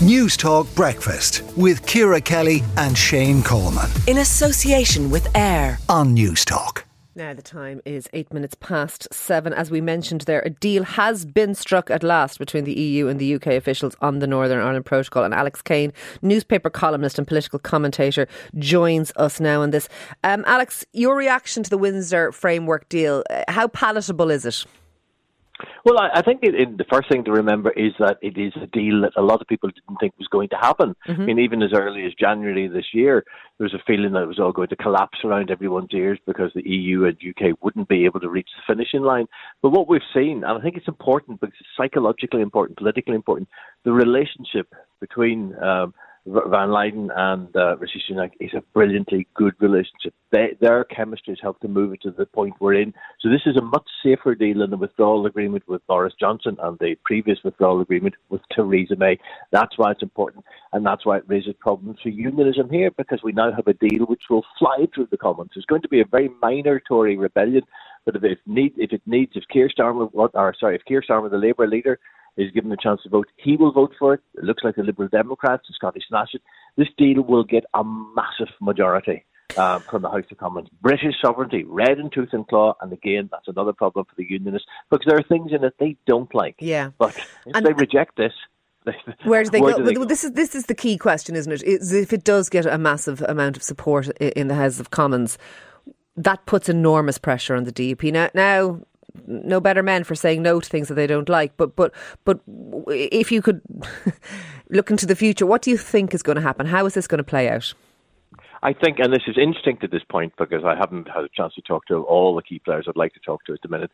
Newstalk Breakfast with Ciara Kelly and Shane Coleman. In association with AIR on News Talk. Now, the time is eight minutes past seven. As we mentioned there, a deal has been struck at last between the EU and the UK officials on the Northern Ireland Protocol. And Alex Kane, newspaper columnist and political commentator, joins us now on this. Um, Alex, your reaction to the Windsor framework deal, uh, how palatable is it? Well, I, I think it, it, the first thing to remember is that it is a deal that a lot of people didn't think was going to happen. Mm-hmm. I mean, even as early as January this year, there was a feeling that it was all going to collapse around everyone's ears because the EU and UK wouldn't be able to reach the finishing line. But what we've seen, and I think it's important because it's psychologically important, politically important, the relationship between um, von der Leyen and uh, Rishi Sunak is a brilliantly good relationship. They, their chemistry has helped to move it to the point we're in. So this is a much safer deal than the withdrawal agreement with Boris Johnson and the previous withdrawal agreement with Theresa May. That's why it's important, and that's why it raises problems for unionism here because we now have a deal which will fly through the Commons. It's going to be a very minor Tory rebellion, but if it, need, if it needs, if Keir Starmer, or sorry, if Keir Starmer, the Labour leader, is given a chance to vote. He will vote for it. It looks like the Liberal Democrats and Scottish National. This deal will get a massive majority uh, from the House of Commons. British sovereignty, red in tooth and claw, and again, that's another problem for the Unionists because there are things in it they don't like. Yeah. But if and, they reject this, where do they, go? Do they go? This is this is the key question, isn't it? Is if it does get a massive amount of support in the House of Commons, that puts enormous pressure on the DUP. Now, now no better men for saying no to things that they don't like. But but but if you could look into the future, what do you think is going to happen? How is this going to play out? I think, and this is instinct at this point because I haven't had a chance to talk to all the key players I'd like to talk to at the minute.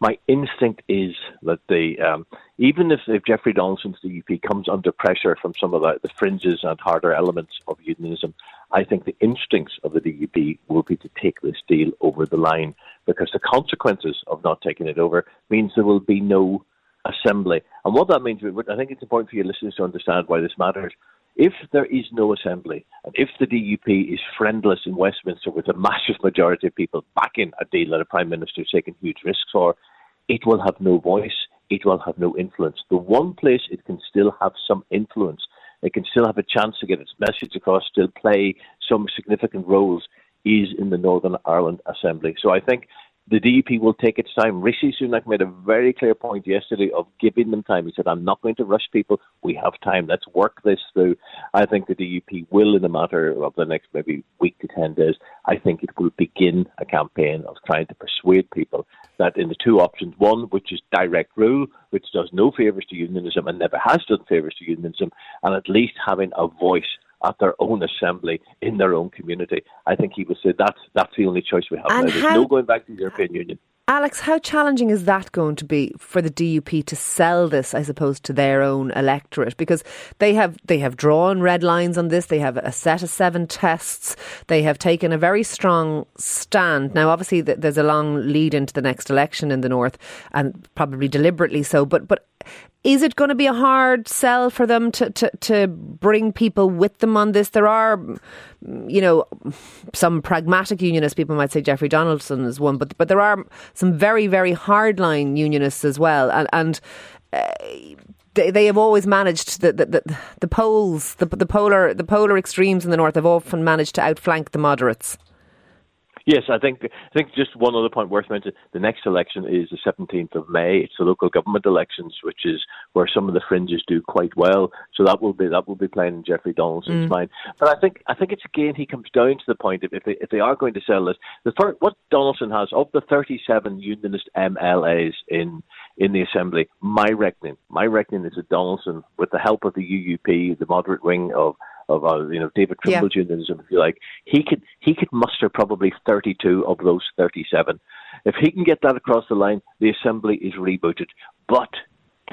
My instinct is that the um, even if, if Jeffrey Donaldson's DUP comes under pressure from some of the, the fringes and harder elements of unionism, I think the instincts of the DUP will be to take this deal over the line because the consequences of not taking it over means there will be no assembly. And what that means, I think it's important for your listeners to understand why this matters. If there is no assembly, and if the DUP is friendless in Westminster with a massive majority of people backing a deal that a Prime Minister is taking huge risks for, it will have no voice, it will have no influence. The one place it can still have some influence, it can still have a chance to get its message across, still play some significant roles, is in the Northern Ireland Assembly. So I think the DUP will take its time. Rishi Sunak made a very clear point yesterday of giving them time. He said, I'm not going to rush people. We have time. Let's work this through. I think the DUP will, in a matter of the next maybe week to 10 days, I think it will begin a campaign of trying to persuade people that in the two options, one, which is direct rule, which does no favours to unionism and never has done favours to unionism, and at least having a voice at their own assembly in their own community. I think he would say that's that's the only choice we have and now. There's how, no going back to the European Union. Alex, how challenging is that going to be for the DUP to sell this, I suppose, to their own electorate? Because they have they have drawn red lines on this. They have a set of seven tests. They have taken a very strong stand. Now, obviously, there's a long lead into the next election in the north, and probably deliberately so. But but is it going to be a hard sell for them to, to, to bring people with them on this? There are, you know, some pragmatic unionists, people might say Jeffrey Donaldson is one, but, but there are some very, very hardline unionists as well. And, and uh, they, they have always managed the, the, the, the poles, the, the, polar, the polar extremes in the north have often managed to outflank the moderates. Yes, I think I think just one other point worth mentioning. The next election is the 17th of May. It's the local government elections, which is where some of the fringes do quite well. So that will be that will be playing in Jeffrey Donaldson's mm. mind. But I think I think it's again he comes down to the point if if they, if they are going to sell this, the first, what Donaldson has of the 37 unionist MLAs in in the assembly, my reckoning, my reckoning is that Donaldson, with the help of the UUP, the moderate wing of of uh, you know David Trimble yeah. Unionism, if you like, he could he could muster probably 32 of those 37. If he can get that across the line, the assembly is rebooted. But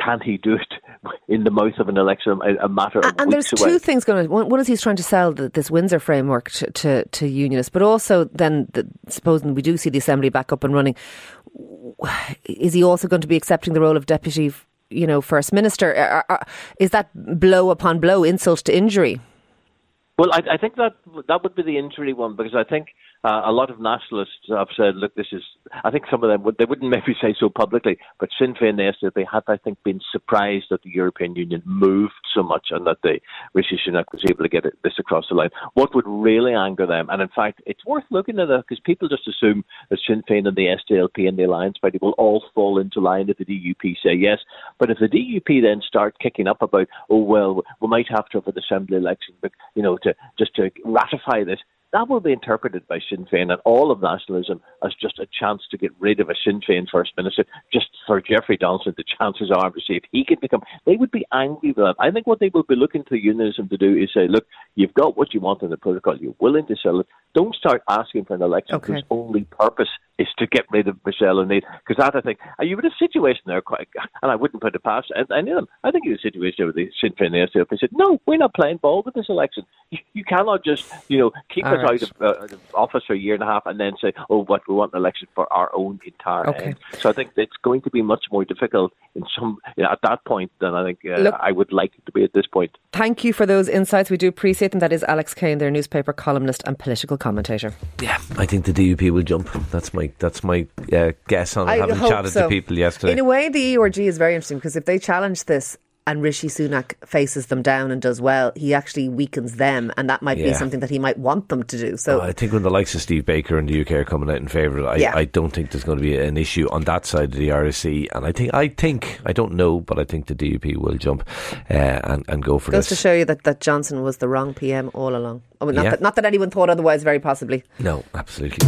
can he do it in the mouth of an election a, matter of and weeks there's away? two things going on one is he's trying to sell the, this Windsor framework to, to, to, unionists but also then the, supposing we do see the assembly back up and running is he also going to be accepting the role of deputy you know first minister is that blow upon blow insult to injury well, I, I think that that would be the injury one because I think uh, a lot of nationalists have said, look, this is, I think some of them, would, they wouldn't maybe say so publicly, but Sinn Féin, and said they had, I think, been surprised that the European Union moved so much and that the Rishi Sunak was able to get this across the line. What would really anger them, and in fact, it's worth looking at it because people just assume that Sinn Féin and the SDLP and the Alliance Party will all fall into line if the DUP say yes. But if the DUP then start kicking up about, oh, well, we might have to have an assembly election, but, you know, to just to ratify this, that will be interpreted by Sinn Féin and all of nationalism as just a chance to get rid of a Sinn Féin First Minister, just for Jeffrey Donaldson, the chances are to see if he can become. They would be angry with that. I think what they will be looking to unionism to do is say, look, you've got what you want in the protocol, you're willing to sell it. Don't start asking for an election okay. whose only purpose is to get rid of Michelle O'Neill. Because that, I think, you would a situation there, quite, and I wouldn't put it past any of them. I think you had a situation with the Sinn Féin and the SDLP said, no, we're not playing ball with this election. You, you cannot just, you know, keep All right. Out, of, uh, of, office for a year and a half and then say, oh, what, we want an election for our own entire okay. head. So I think it's going to be much more difficult in some you know, at that point than I think uh, Look, I would like it to be at this point. Thank you for those insights. We do appreciate them. That is Alex Kane, their newspaper columnist and political commentator. Yeah, I think the DUP will jump. That's my that's my uh, guess on it, having chatted so. to people yesterday. In a way, the ERG is very interesting because if they challenge this and Rishi Sunak faces them down and does well, he actually weakens them, and that might yeah. be something that he might want them to do. So I think when the likes of Steve Baker and the UK are coming out in favour, I, yeah. I don't think there's going to be an issue on that side of the RSC. And I think, I think, I don't know, but I think the DUP will jump uh, and and go for Goes this. to show you that, that Johnson was the wrong PM all along. I mean, not, yeah. that, not that anyone thought otherwise, very possibly. No, absolutely.